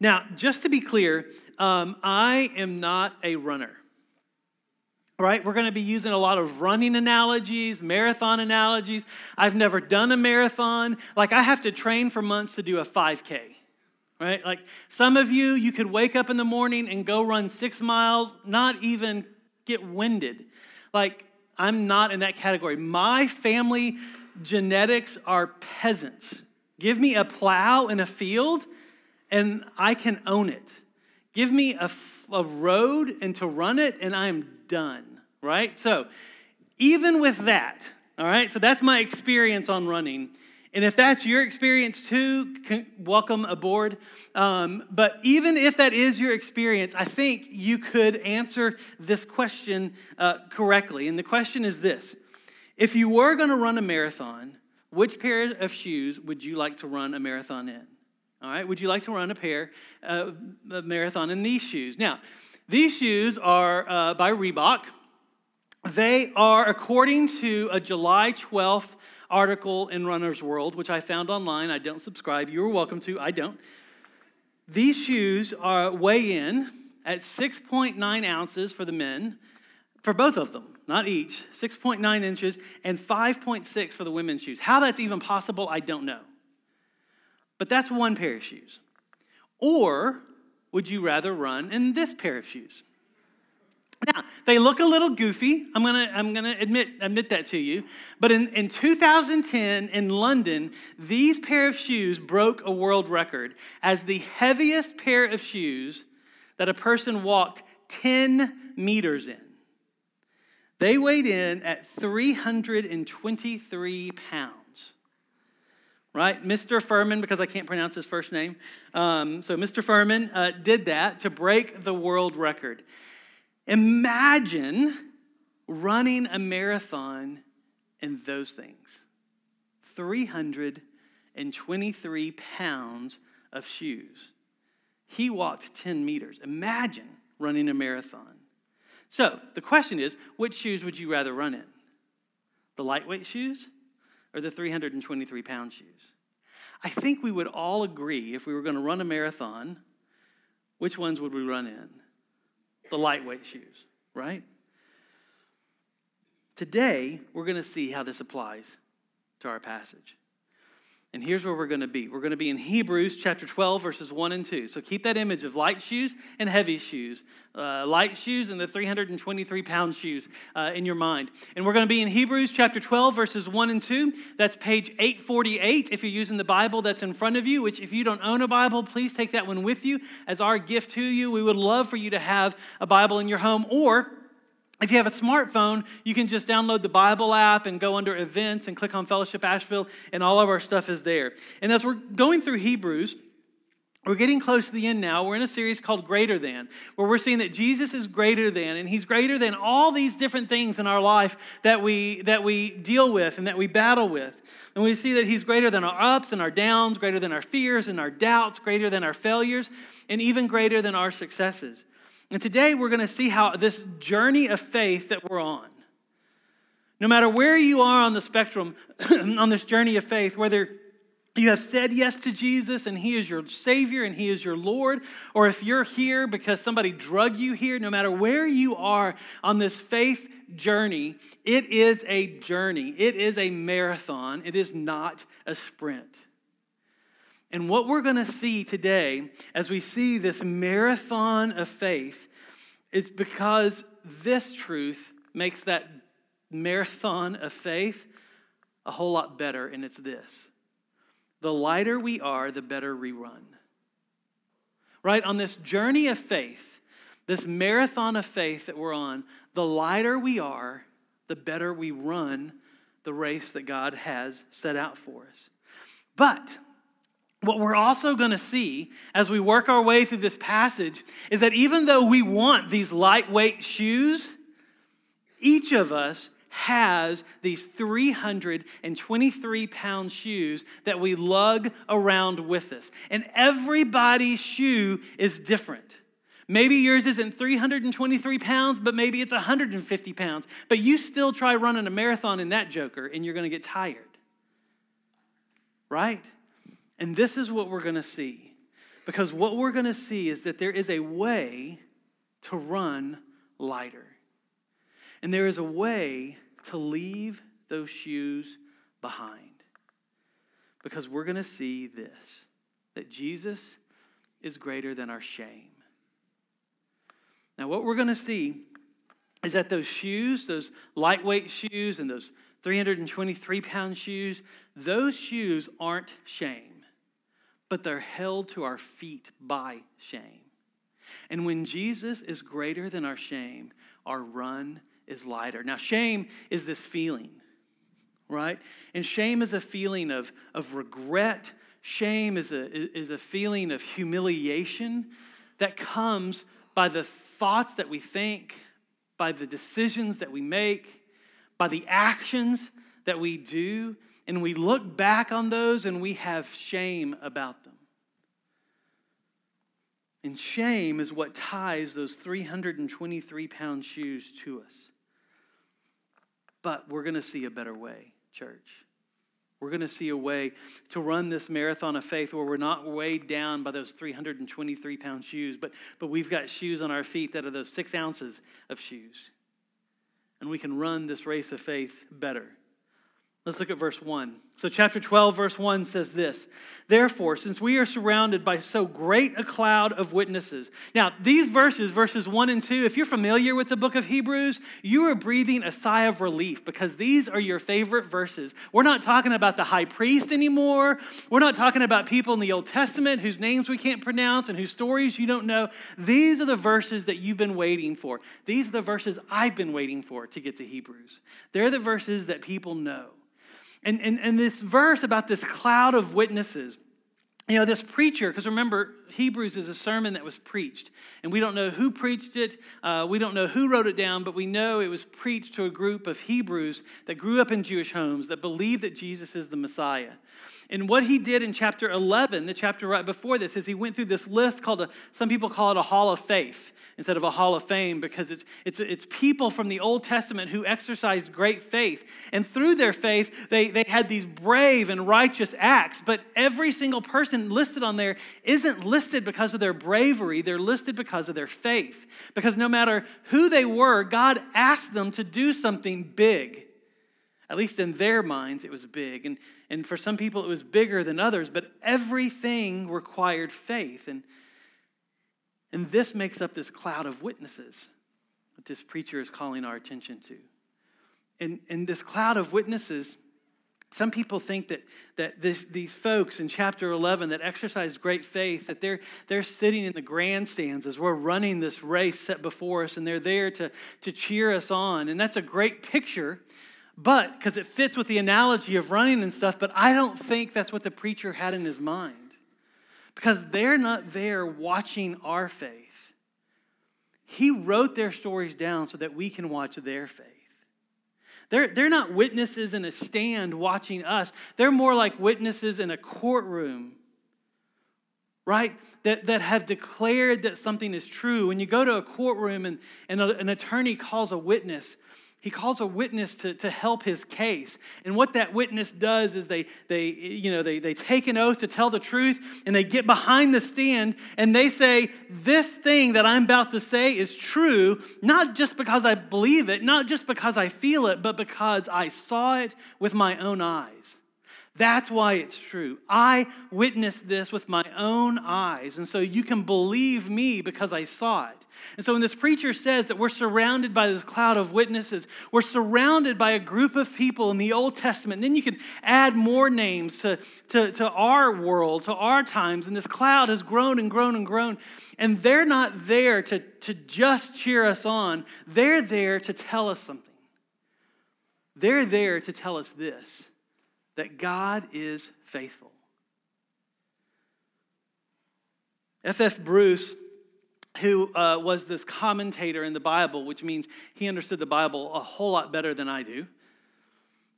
Now, just to be clear, um, I am not a runner. Right? We're going to be using a lot of running analogies, marathon analogies. I've never done a marathon. Like, I have to train for months to do a 5K. Right? Like, some of you, you could wake up in the morning and go run six miles, not even get winded. Like, I'm not in that category. My family genetics are peasants. Give me a plow in a field and I can own it. Give me a, a road and to run it and I am done, right? So, even with that, all right, so that's my experience on running. And if that's your experience too, welcome aboard. Um, but even if that is your experience, I think you could answer this question uh, correctly. And the question is this If you were going to run a marathon, which pair of shoes would you like to run a marathon in? All right, would you like to run a pair, uh, a marathon in these shoes? Now, these shoes are uh, by Reebok. They are, according to a July 12th article in Runner's World, which I found online. I don't subscribe. You're welcome to. I don't. These shoes are weigh in at 6.9 ounces for the men, for both of them, not each, 6.9 inches, and 5.6 for the women's shoes. How that's even possible, I don't know. But that's one pair of shoes. Or would you rather run in this pair of shoes? Now, they look a little goofy. I'm gonna, I'm gonna admit, admit that to you. But in, in 2010 in London, these pair of shoes broke a world record as the heaviest pair of shoes that a person walked 10 meters in. They weighed in at 323 pounds. Right? Mr. Furman, because I can't pronounce his first name. Um, so, Mr. Furman uh, did that to break the world record. Imagine running a marathon in those things 323 pounds of shoes. He walked 10 meters. Imagine running a marathon. So the question is which shoes would you rather run in? The lightweight shoes or the 323 pound shoes? I think we would all agree if we were going to run a marathon, which ones would we run in? the lightweight shoes, right? Today, we're going to see how this applies to our passage. And here's where we're going to be. We're going to be in Hebrews chapter 12, verses 1 and 2. So keep that image of light shoes and heavy shoes, uh, light shoes and the 323 pound shoes uh, in your mind. And we're going to be in Hebrews chapter 12, verses 1 and 2. That's page 848 if you're using the Bible that's in front of you, which if you don't own a Bible, please take that one with you as our gift to you. We would love for you to have a Bible in your home or if you have a smartphone, you can just download the Bible app and go under events and click on Fellowship Asheville, and all of our stuff is there. And as we're going through Hebrews, we're getting close to the end now. We're in a series called Greater Than, where we're seeing that Jesus is greater than, and He's greater than all these different things in our life that we, that we deal with and that we battle with. And we see that He's greater than our ups and our downs, greater than our fears and our doubts, greater than our failures, and even greater than our successes. And today we're going to see how this journey of faith that we're on, no matter where you are on the spectrum, on this journey of faith, whether you have said yes to Jesus and He is your Savior and He is your Lord, or if you're here because somebody drug you here, no matter where you are on this faith journey, it is a journey. It is a marathon. It is not a sprint. And what we're going to see today as we see this marathon of faith is because this truth makes that marathon of faith a whole lot better, and it's this the lighter we are, the better we run. Right? On this journey of faith, this marathon of faith that we're on, the lighter we are, the better we run the race that God has set out for us. But what we're also going to see as we work our way through this passage is that even though we want these lightweight shoes, each of us has these 323 pound shoes that we lug around with us. And everybody's shoe is different. Maybe yours isn't 323 pounds, but maybe it's 150 pounds. But you still try running a marathon in that joker and you're going to get tired. Right? And this is what we're going to see Because what we're going to see is that there is a way to run lighter. And there is a way to leave those shoes behind. Because we're going to see this that Jesus is greater than our shame. Now, what we're going to see is that those shoes, those lightweight shoes, and those 323 pound shoes, those shoes aren't shame, but they're held to our feet by shame. And when Jesus is greater than our shame, our run is lighter. Now, shame is this feeling, right? And shame is a feeling of, of regret. Shame is a, is a feeling of humiliation that comes by the thoughts that we think, by the decisions that we make, by the actions that we do. And we look back on those and we have shame about them. And shame is what ties those 323 pound shoes to us. But we're going to see a better way, church. We're going to see a way to run this marathon of faith where we're not weighed down by those 323 pound shoes, but, but we've got shoes on our feet that are those six ounces of shoes. And we can run this race of faith better. Let's look at verse 1. So, chapter 12, verse 1 says this Therefore, since we are surrounded by so great a cloud of witnesses. Now, these verses, verses 1 and 2, if you're familiar with the book of Hebrews, you are breathing a sigh of relief because these are your favorite verses. We're not talking about the high priest anymore. We're not talking about people in the Old Testament whose names we can't pronounce and whose stories you don't know. These are the verses that you've been waiting for. These are the verses I've been waiting for to get to Hebrews. They're the verses that people know. And, and, and this verse about this cloud of witnesses, you know, this preacher, because remember, Hebrews is a sermon that was preached. And we don't know who preached it, uh, we don't know who wrote it down, but we know it was preached to a group of Hebrews that grew up in Jewish homes that believed that Jesus is the Messiah. And what he did in chapter 11, the chapter right before this, is he went through this list called, a, some people call it a hall of faith instead of a hall of fame because it's, it's, it's people from the Old Testament who exercised great faith. And through their faith, they, they had these brave and righteous acts. But every single person listed on there isn't listed because of their bravery, they're listed because of their faith. Because no matter who they were, God asked them to do something big. At least in their minds, it was big. And, and for some people, it was bigger than others, but everything required faith. And and this makes up this cloud of witnesses that this preacher is calling our attention to. And, and this cloud of witnesses, some people think that, that this, these folks in chapter 11 that exercise great faith, that they're, they're sitting in the grandstands as we're running this race set before us, and they're there to, to cheer us on. And that's a great picture, but because it fits with the analogy of running and stuff, but I don't think that's what the preacher had in his mind because they're not there watching our faith. He wrote their stories down so that we can watch their faith. They're, they're not witnesses in a stand watching us, they're more like witnesses in a courtroom, right? That, that have declared that something is true. When you go to a courtroom and, and a, an attorney calls a witness, he calls a witness to, to help his case. And what that witness does is they, they, you know, they, they take an oath to tell the truth and they get behind the stand and they say, This thing that I'm about to say is true, not just because I believe it, not just because I feel it, but because I saw it with my own eyes. That's why it's true. I witnessed this with my own eyes. And so you can believe me because I saw it. And so when this preacher says that we're surrounded by this cloud of witnesses, we're surrounded by a group of people in the Old Testament. And then you can add more names to, to, to our world, to our times. And this cloud has grown and grown and grown. And they're not there to, to just cheer us on, they're there to tell us something. They're there to tell us this that God is faithful. F.F. Bruce, who uh, was this commentator in the Bible, which means he understood the Bible a whole lot better than I do,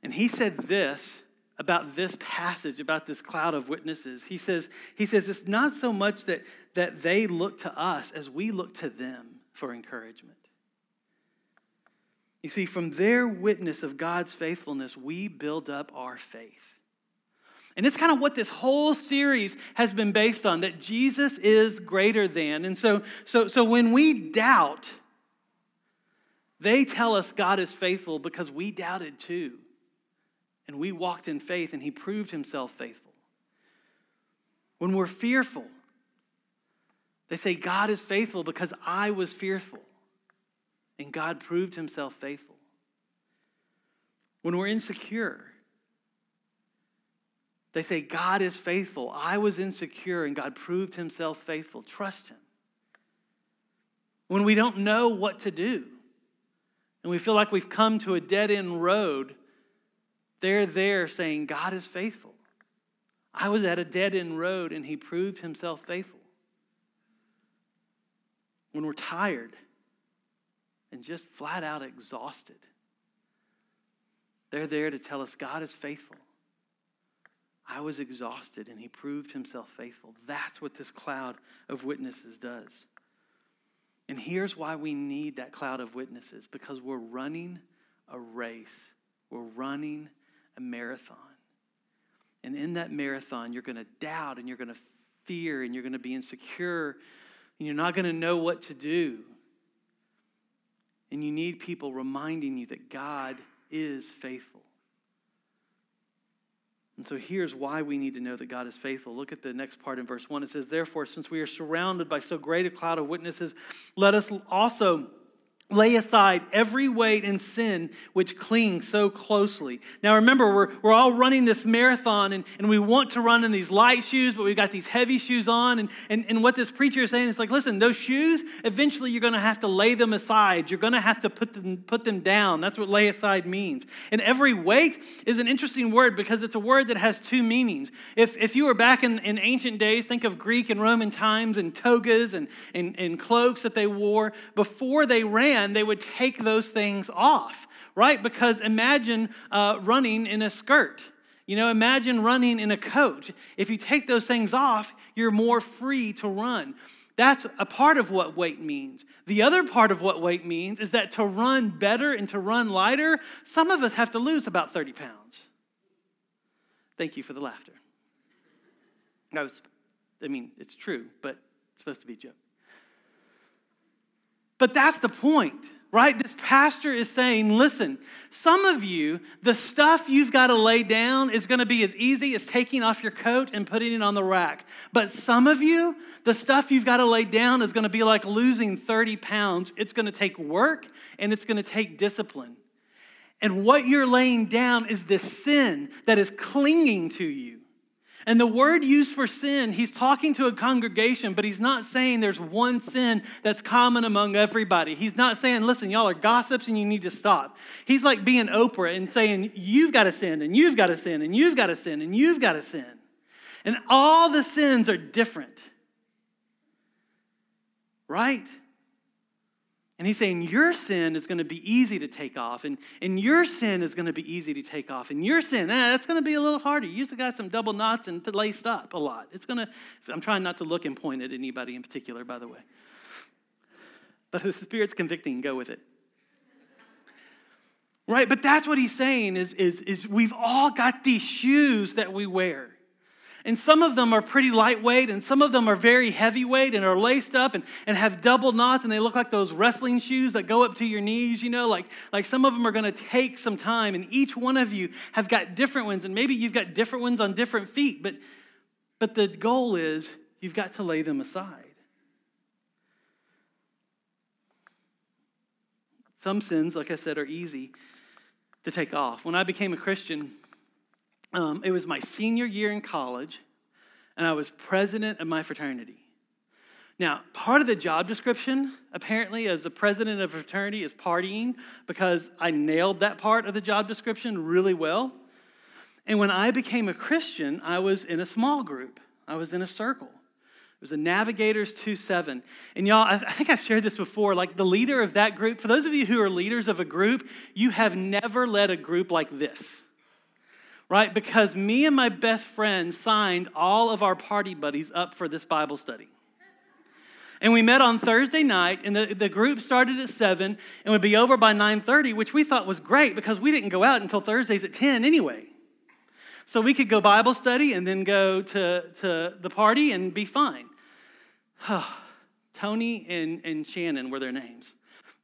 and he said this about this passage, about this cloud of witnesses. He says, he says it's not so much that, that they look to us as we look to them for encouragement. You see, from their witness of God's faithfulness, we build up our faith. And it's kind of what this whole series has been based on that Jesus is greater than. And so, so, so when we doubt, they tell us God is faithful because we doubted too. And we walked in faith and he proved himself faithful. When we're fearful, they say God is faithful because I was fearful. And God proved himself faithful. When we're insecure, they say, God is faithful. I was insecure and God proved himself faithful. Trust him. When we don't know what to do and we feel like we've come to a dead end road, they're there saying, God is faithful. I was at a dead end road and he proved himself faithful. When we're tired and just flat out exhausted, they're there to tell us God is faithful. I was exhausted and he proved himself faithful. That's what this cloud of witnesses does. And here's why we need that cloud of witnesses because we're running a race, we're running a marathon. And in that marathon, you're going to doubt and you're going to fear and you're going to be insecure and you're not going to know what to do. And you need people reminding you that God is faithful. And so here's why we need to know that God is faithful. Look at the next part in verse 1. It says, Therefore, since we are surrounded by so great a cloud of witnesses, let us also Lay aside every weight and sin which clings so closely. Now remember, we're, we're all running this marathon and, and we want to run in these light shoes, but we've got these heavy shoes on. And, and, and what this preacher is saying is like, listen, those shoes, eventually you're going to have to lay them aside. You're going to have to put them, put them down. That's what lay aside means. And every weight is an interesting word because it's a word that has two meanings. If, if you were back in, in ancient days, think of Greek and Roman times and togas and, and, and cloaks that they wore. Before they ran, they would take those things off, right? Because imagine uh, running in a skirt. You know, imagine running in a coat. If you take those things off, you're more free to run. That's a part of what weight means. The other part of what weight means is that to run better and to run lighter, some of us have to lose about 30 pounds. Thank you for the laughter. I was, I mean, it's true, but it's supposed to be a joke. But that's the point, right? This pastor is saying, listen, some of you, the stuff you've got to lay down is going to be as easy as taking off your coat and putting it on the rack. But some of you, the stuff you've got to lay down is going to be like losing 30 pounds. It's going to take work and it's going to take discipline. And what you're laying down is the sin that is clinging to you. And the word used for sin, he's talking to a congregation, but he's not saying there's one sin that's common among everybody. He's not saying, listen, y'all are gossips and you need to stop. He's like being Oprah and saying, you've got to sin, and you've got to sin, and you've got to sin, and you've got to sin. And all the sins are different. Right? And he's saying, Your sin is going to be easy to take off, and, and your sin is going to be easy to take off. And your sin, eh, that's going to be a little harder. You usually got some double knots and laced up a lot. It's going to, I'm trying not to look and point at anybody in particular, by the way. But the Spirit's convicting, go with it. Right? But that's what he's saying is, is, is we've all got these shoes that we wear. And some of them are pretty lightweight, and some of them are very heavyweight and are laced up and, and have double knots, and they look like those wrestling shoes that go up to your knees, you know, like, like some of them are gonna take some time, and each one of you have got different ones, and maybe you've got different ones on different feet, but, but the goal is you've got to lay them aside. Some sins, like I said, are easy to take off. When I became a Christian, um, it was my senior year in college, and I was president of my fraternity. Now, part of the job description, apparently, as the president of a fraternity, is partying because I nailed that part of the job description really well. And when I became a Christian, I was in a small group, I was in a circle. It was a Navigators 2 7. And y'all, I think I've shared this before. Like the leader of that group, for those of you who are leaders of a group, you have never led a group like this right? Because me and my best friend signed all of our party buddies up for this Bible study. And we met on Thursday night, and the, the group started at 7 and would be over by 9.30, which we thought was great because we didn't go out until Thursdays at 10 anyway. so we could go Bible study and then go to, to the party and be fine. Tony and, and Shannon were their names.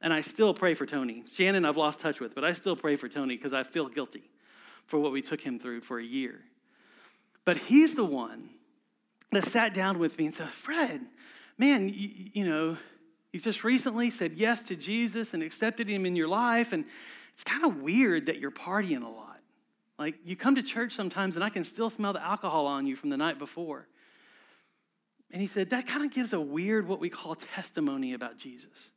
And I still pray for Tony. Shannon, I've lost touch with, but I still pray for Tony because I feel guilty for what we took him through for a year. But he's the one that sat down with me and said, Fred, man, you, you know, you've just recently said yes to Jesus and accepted him in your life. And it's kind of weird that you're partying a lot. Like you come to church sometimes and I can still smell the alcohol on you from the night before. And he said, that kind of gives a weird, what we call testimony about Jesus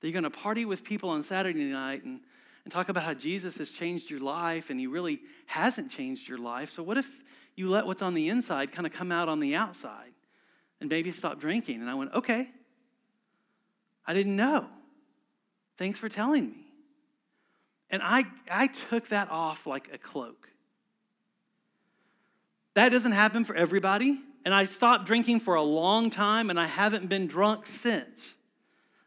that you're going to party with people on Saturday night and, and talk about how Jesus has changed your life and he really hasn't changed your life. So, what if you let what's on the inside kind of come out on the outside and maybe stop drinking? And I went, okay. I didn't know. Thanks for telling me. And I, I took that off like a cloak. That doesn't happen for everybody. And I stopped drinking for a long time and I haven't been drunk since.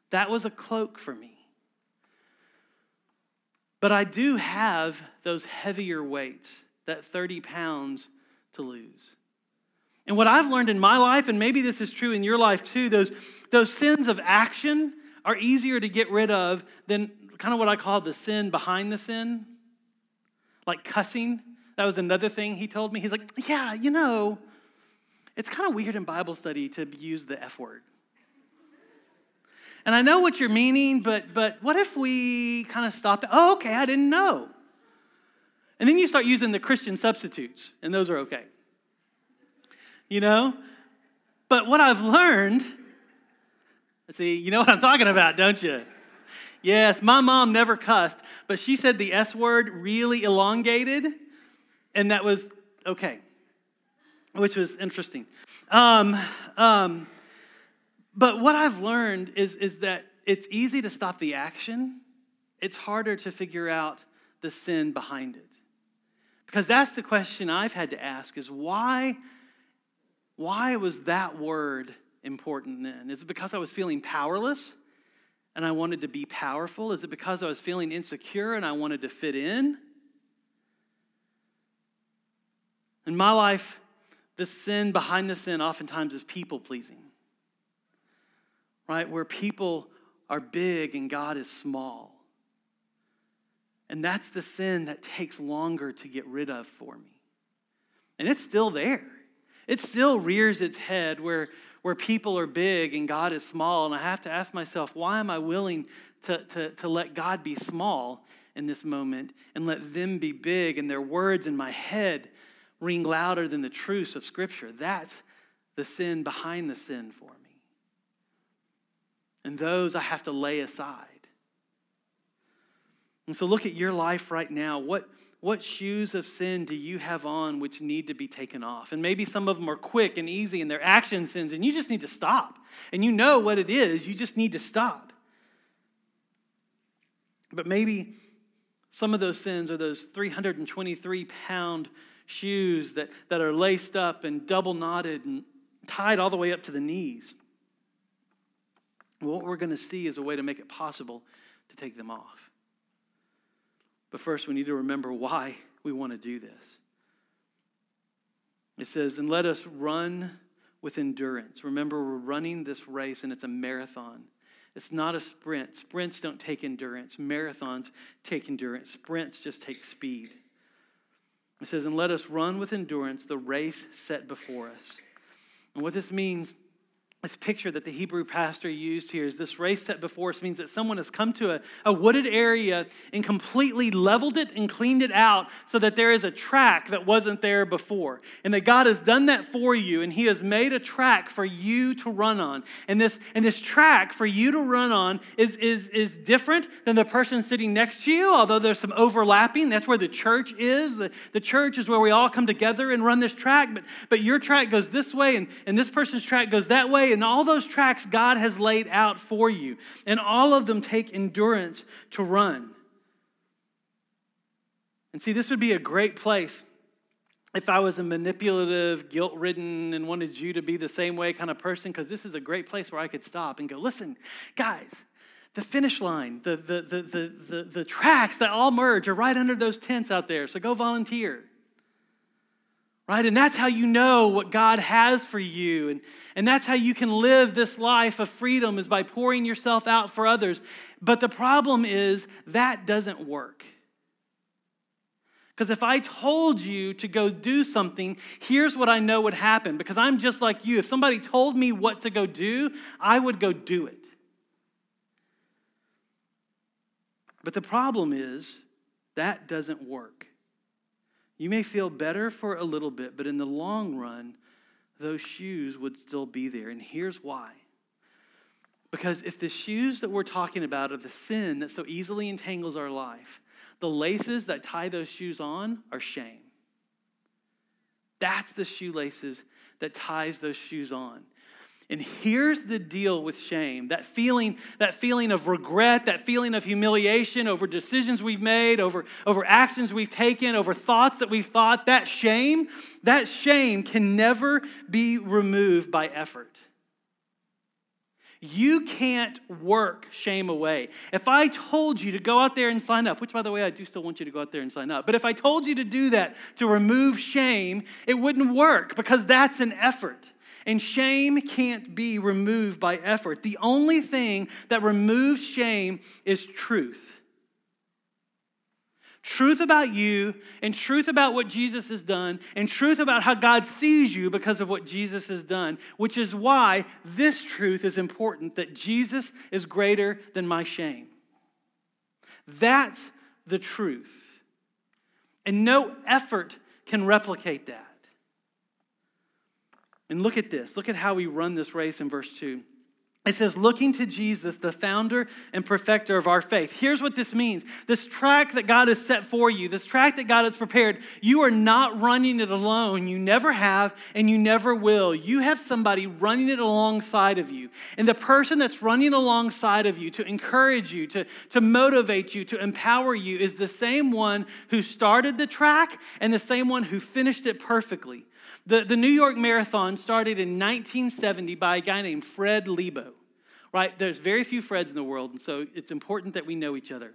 That was a cloak for me. But I do have those heavier weights, that 30 pounds to lose. And what I've learned in my life, and maybe this is true in your life too, those, those sins of action are easier to get rid of than kind of what I call the sin behind the sin, like cussing. That was another thing he told me. He's like, Yeah, you know, it's kind of weird in Bible study to use the F word. And I know what you're meaning, but, but what if we kind of stop? Oh, okay, I didn't know. And then you start using the Christian substitutes, and those are okay. You know? But what I've learned, see, you know what I'm talking about, don't you? Yes, my mom never cussed, but she said the S word really elongated, and that was okay, which was interesting. Um, um, but what I've learned is, is that it's easy to stop the action, it's harder to figure out the sin behind it. Because that's the question I've had to ask is why, why was that word important then? Is it because I was feeling powerless and I wanted to be powerful? Is it because I was feeling insecure and I wanted to fit in? In my life, the sin behind the sin oftentimes is people pleasing right? Where people are big and God is small. And that's the sin that takes longer to get rid of for me. And it's still there. It still rears its head where, where people are big and God is small. And I have to ask myself, why am I willing to, to, to let God be small in this moment and let them be big and their words in my head ring louder than the truths of Scripture? That's the sin behind the sin for me. And those I have to lay aside. And so look at your life right now. What, what shoes of sin do you have on which need to be taken off? And maybe some of them are quick and easy and they're action sins, and you just need to stop. And you know what it is, you just need to stop. But maybe some of those sins are those 323 pound shoes that, that are laced up and double knotted and tied all the way up to the knees what we're going to see is a way to make it possible to take them off. But first, we need to remember why we want to do this. It says, and let us run with endurance. Remember, we're running this race and it's a marathon. It's not a sprint. Sprints don't take endurance, marathons take endurance. Sprints just take speed. It says, and let us run with endurance the race set before us. And what this means this picture that the Hebrew pastor used here is this race set before us means that someone has come to a, a wooded area and completely leveled it and cleaned it out so that there is a track that wasn't there before. And that God has done that for you and He has made a track for you to run on. And this, and this track for you to run on is, is, is different than the person sitting next to you, although there's some overlapping. That's where the church is. The, the church is where we all come together and run this track, but, but your track goes this way and, and this person's track goes that and all those tracks God has laid out for you, and all of them take endurance to run. And see, this would be a great place if I was a manipulative, guilt ridden, and wanted you to be the same way kind of person, because this is a great place where I could stop and go, listen, guys, the finish line, the, the, the, the, the, the tracks that all merge are right under those tents out there, so go volunteer. Right? And that's how you know what God has for you. And, and that's how you can live this life of freedom is by pouring yourself out for others. But the problem is that doesn't work. Because if I told you to go do something, here's what I know would happen. Because I'm just like you. If somebody told me what to go do, I would go do it. But the problem is that doesn't work. You may feel better for a little bit, but in the long run, those shoes would still be there. And here's why. Because if the shoes that we're talking about are the sin that so easily entangles our life, the laces that tie those shoes on are shame. That's the shoelaces that ties those shoes on. And here's the deal with shame that feeling, that feeling of regret, that feeling of humiliation over decisions we've made, over, over actions we've taken, over thoughts that we've thought, that shame, that shame can never be removed by effort. You can't work shame away. If I told you to go out there and sign up, which by the way, I do still want you to go out there and sign up, but if I told you to do that to remove shame, it wouldn't work because that's an effort. And shame can't be removed by effort. The only thing that removes shame is truth. Truth about you, and truth about what Jesus has done, and truth about how God sees you because of what Jesus has done, which is why this truth is important that Jesus is greater than my shame. That's the truth. And no effort can replicate that. And look at this. Look at how we run this race in verse 2. It says, looking to Jesus, the founder and perfecter of our faith. Here's what this means this track that God has set for you, this track that God has prepared, you are not running it alone. You never have, and you never will. You have somebody running it alongside of you. And the person that's running alongside of you to encourage you, to, to motivate you, to empower you is the same one who started the track and the same one who finished it perfectly. The, the New York Marathon started in 1970 by a guy named Fred Lebow, right? There's very few Freds in the world, and so it's important that we know each other,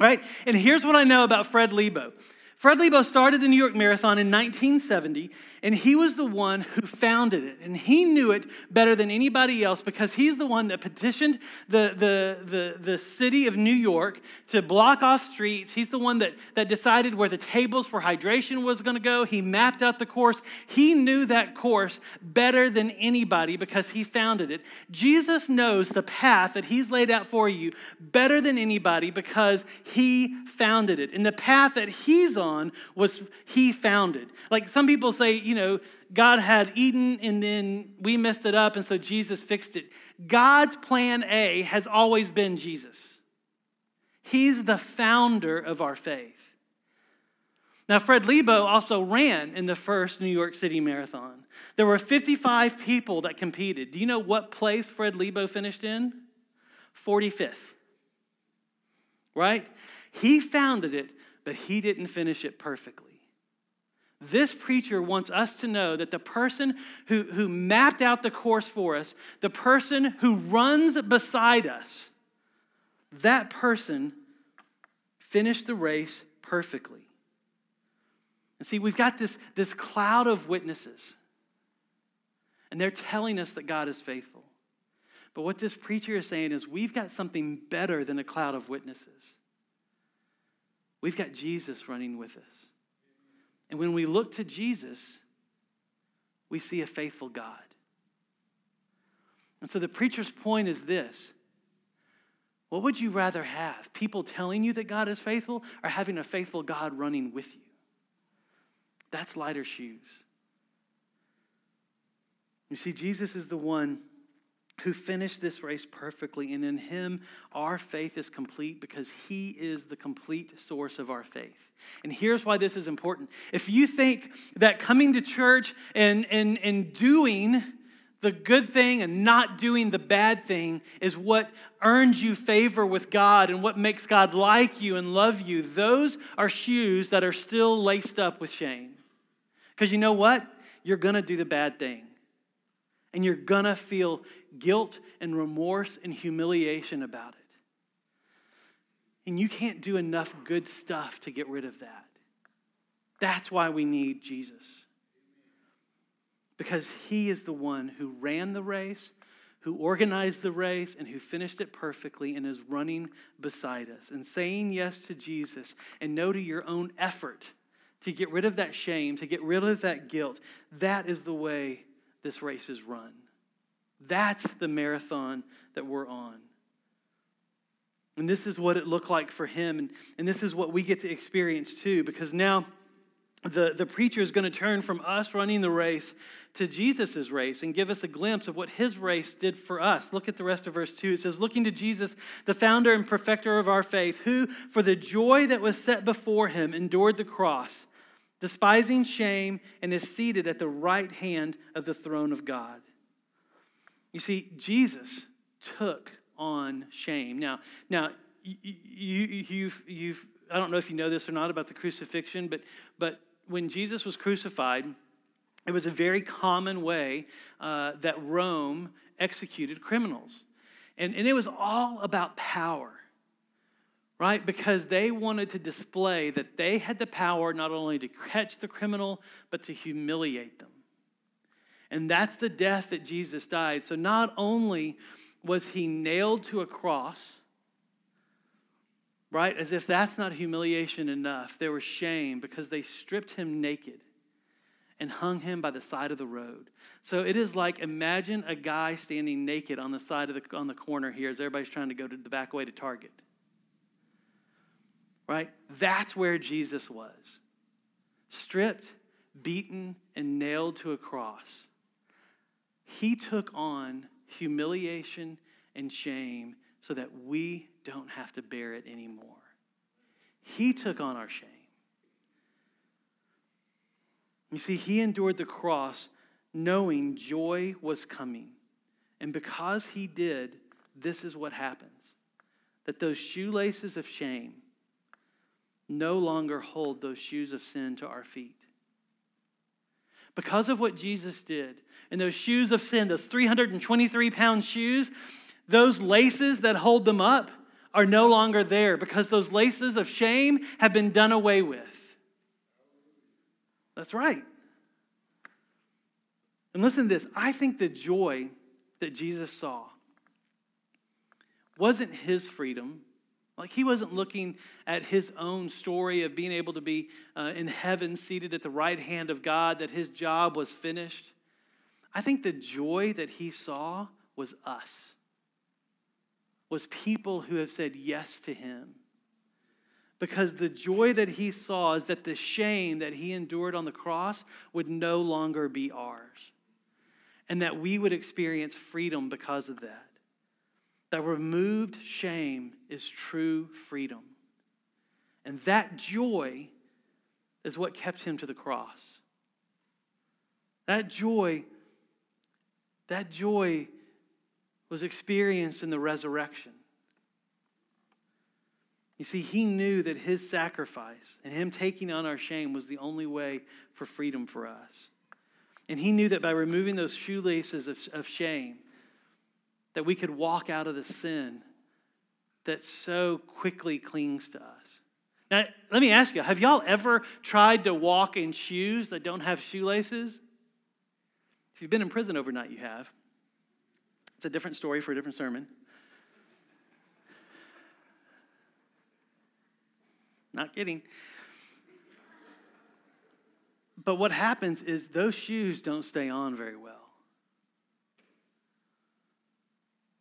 right? And here's what I know about Fred Lebow Fred Lebow started the New York Marathon in 1970, and he was the one who founded it. And he knew it better than anybody else because he's the one that petitioned the, the, the, the city of New York to block off streets. He's the one that, that decided where the tables for hydration was going to go. He mapped out the course. He knew that course better than anybody because he founded it. Jesus knows the path that he's laid out for you better than anybody because he founded it. And the path that he's on was he founded. Like some people say, you know, God had Eden and then we messed it up and so Jesus fixed it. God's plan A has always been Jesus. He's the founder of our faith. Now, Fred Lebow also ran in the first New York City Marathon. There were 55 people that competed. Do you know what place Fred Lebow finished in? 45th. Right? He founded it, but he didn't finish it perfectly. This preacher wants us to know that the person who, who mapped out the course for us, the person who runs beside us, that person finished the race perfectly. And see, we've got this, this cloud of witnesses, and they're telling us that God is faithful. But what this preacher is saying is we've got something better than a cloud of witnesses. We've got Jesus running with us. And when we look to Jesus, we see a faithful God. And so the preacher's point is this What would you rather have? People telling you that God is faithful or having a faithful God running with you? That's lighter shoes. You see, Jesus is the one who finished this race perfectly, and in him our faith is complete because he is the complete source of our faith. And here's why this is important. If you think that coming to church and, and, and doing the good thing and not doing the bad thing is what earns you favor with God and what makes God like you and love you, those are shoes that are still laced up with shame. Because you know what? You're gonna do the bad thing. And you're gonna feel guilt and remorse and humiliation about it. And you can't do enough good stuff to get rid of that. That's why we need Jesus. Because he is the one who ran the race, who organized the race, and who finished it perfectly and is running beside us. And saying yes to Jesus and no to your own effort to get rid of that shame, to get rid of that guilt, that is the way this race is run. That's the marathon that we're on. And this is what it looked like for him. And, and this is what we get to experience too, because now the, the preacher is going to turn from us running the race to Jesus' race and give us a glimpse of what his race did for us. Look at the rest of verse 2. It says, Looking to Jesus, the founder and perfecter of our faith, who, for the joy that was set before him, endured the cross, despising shame, and is seated at the right hand of the throne of God. You see, Jesus took on shame. Now, now you, you, you've, you've, I don't know if you know this or not about the crucifixion, but, but when Jesus was crucified, it was a very common way uh, that Rome executed criminals. And, and it was all about power, right? Because they wanted to display that they had the power not only to catch the criminal, but to humiliate them. And that's the death that Jesus died. So not only was he nailed to a cross, right? As if that's not humiliation enough. There was shame because they stripped him naked and hung him by the side of the road. So it is like imagine a guy standing naked on the side of the on the corner here as everybody's trying to go to the back way to Target. Right? That's where Jesus was. Stripped, beaten, and nailed to a cross. He took on humiliation and shame so that we don't have to bear it anymore. He took on our shame. You see, he endured the cross knowing joy was coming. And because he did, this is what happens that those shoelaces of shame no longer hold those shoes of sin to our feet. Because of what Jesus did, and those shoes of sin, those 323 pound shoes, those laces that hold them up are no longer there because those laces of shame have been done away with. That's right. And listen to this I think the joy that Jesus saw wasn't his freedom. Like he wasn't looking at his own story of being able to be uh, in heaven, seated at the right hand of God, that his job was finished. I think the joy that he saw was us was people who have said yes to him. Because the joy that he saw is that the shame that he endured on the cross would no longer be ours. And that we would experience freedom because of that. That removed shame is true freedom. And that joy is what kept him to the cross. That joy, that joy was experienced in the resurrection. You see, he knew that his sacrifice and him taking on our shame was the only way for freedom for us. And he knew that by removing those shoelaces of, of shame, that we could walk out of the sin that so quickly clings to us. Now, let me ask you have y'all ever tried to walk in shoes that don't have shoelaces? If you've been in prison overnight, you have. It's a different story for a different sermon. Not kidding. But what happens is those shoes don't stay on very well.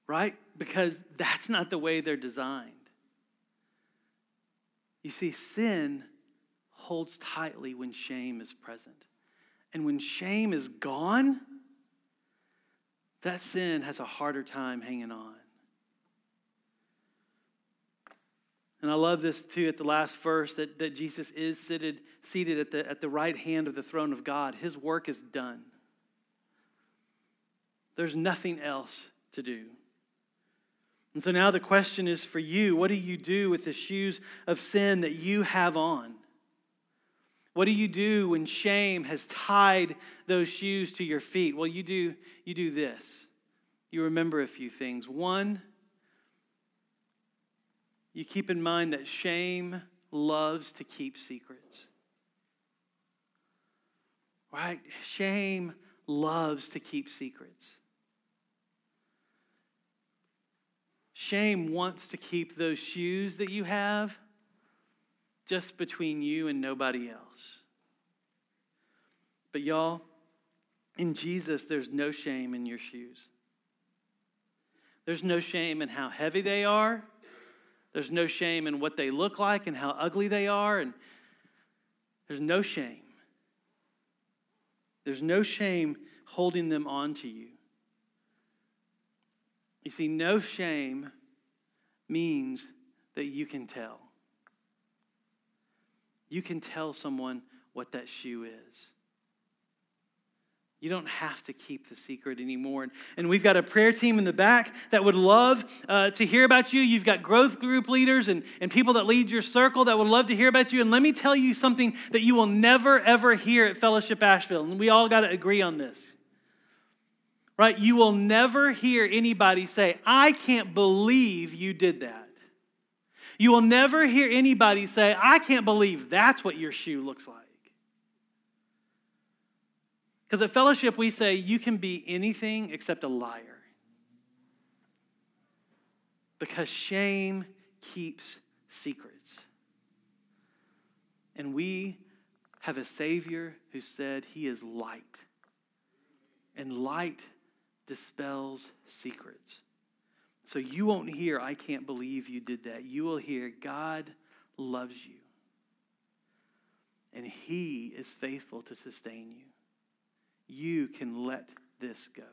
Right? Because that's not the way they're designed. You see, sin holds tightly when shame is present. And when shame is gone, that sin has a harder time hanging on. And I love this too at the last verse that, that Jesus is seated, seated at, the, at the right hand of the throne of God. His work is done. There's nothing else to do. And so now the question is for you what do you do with the shoes of sin that you have on? What do you do when shame has tied those shoes to your feet? Well, you do, you do this. You remember a few things. One, you keep in mind that shame loves to keep secrets. Right? Shame loves to keep secrets. Shame wants to keep those shoes that you have just between you and nobody else. But y'all, in Jesus, there's no shame in your shoes. There's no shame in how heavy they are. There's no shame in what they look like and how ugly they are. And there's no shame. There's no shame holding them on to you. You see, no shame means that you can tell. You can tell someone what that shoe is. You don't have to keep the secret anymore. And we've got a prayer team in the back that would love uh, to hear about you. You've got growth group leaders and, and people that lead your circle that would love to hear about you. And let me tell you something that you will never, ever hear at Fellowship Asheville. And we all got to agree on this. Right? You will never hear anybody say, I can't believe you did that. You will never hear anybody say, I can't believe that's what your shoe looks like. Because at fellowship, we say you can be anything except a liar. Because shame keeps secrets. And we have a Savior who said he is light. And light dispels secrets. So you won't hear, I can't believe you did that. You will hear, God loves you. And he is faithful to sustain you you can let this go.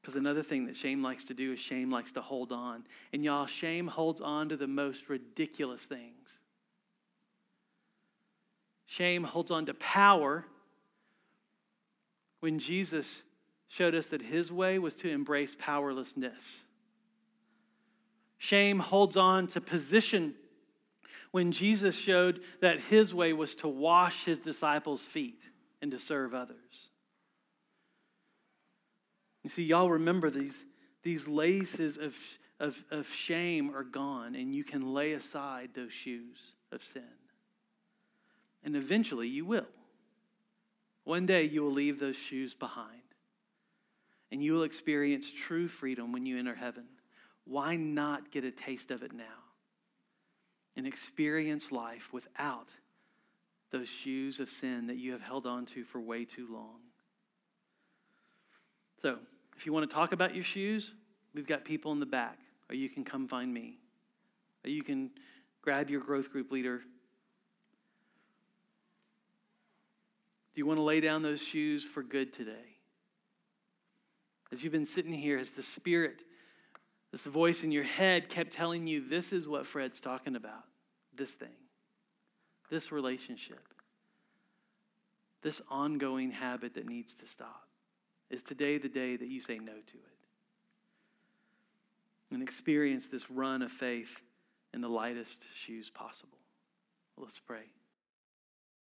Because another thing that shame likes to do is shame likes to hold on. And y'all, shame holds on to the most ridiculous things. Shame holds on to power when Jesus showed us that his way was to embrace powerlessness. Shame holds on to position when Jesus showed that his way was to wash his disciples' feet and to serve others. You see, y'all remember these, these laces of, of, of shame are gone, and you can lay aside those shoes of sin. And eventually you will. One day you will leave those shoes behind, and you will experience true freedom when you enter heaven. Why not get a taste of it now and experience life without those shoes of sin that you have held on to for way too long. So, if you want to talk about your shoes, we've got people in the back, or you can come find me, or you can grab your growth group leader. Do you want to lay down those shoes for good today? As you've been sitting here, as the Spirit, this voice in your head kept telling you, this is what Fred's talking about, this thing? this relationship, this ongoing habit that needs to stop? Is today the day that you say no to it? And experience this run of faith in the lightest shoes possible. Let's pray.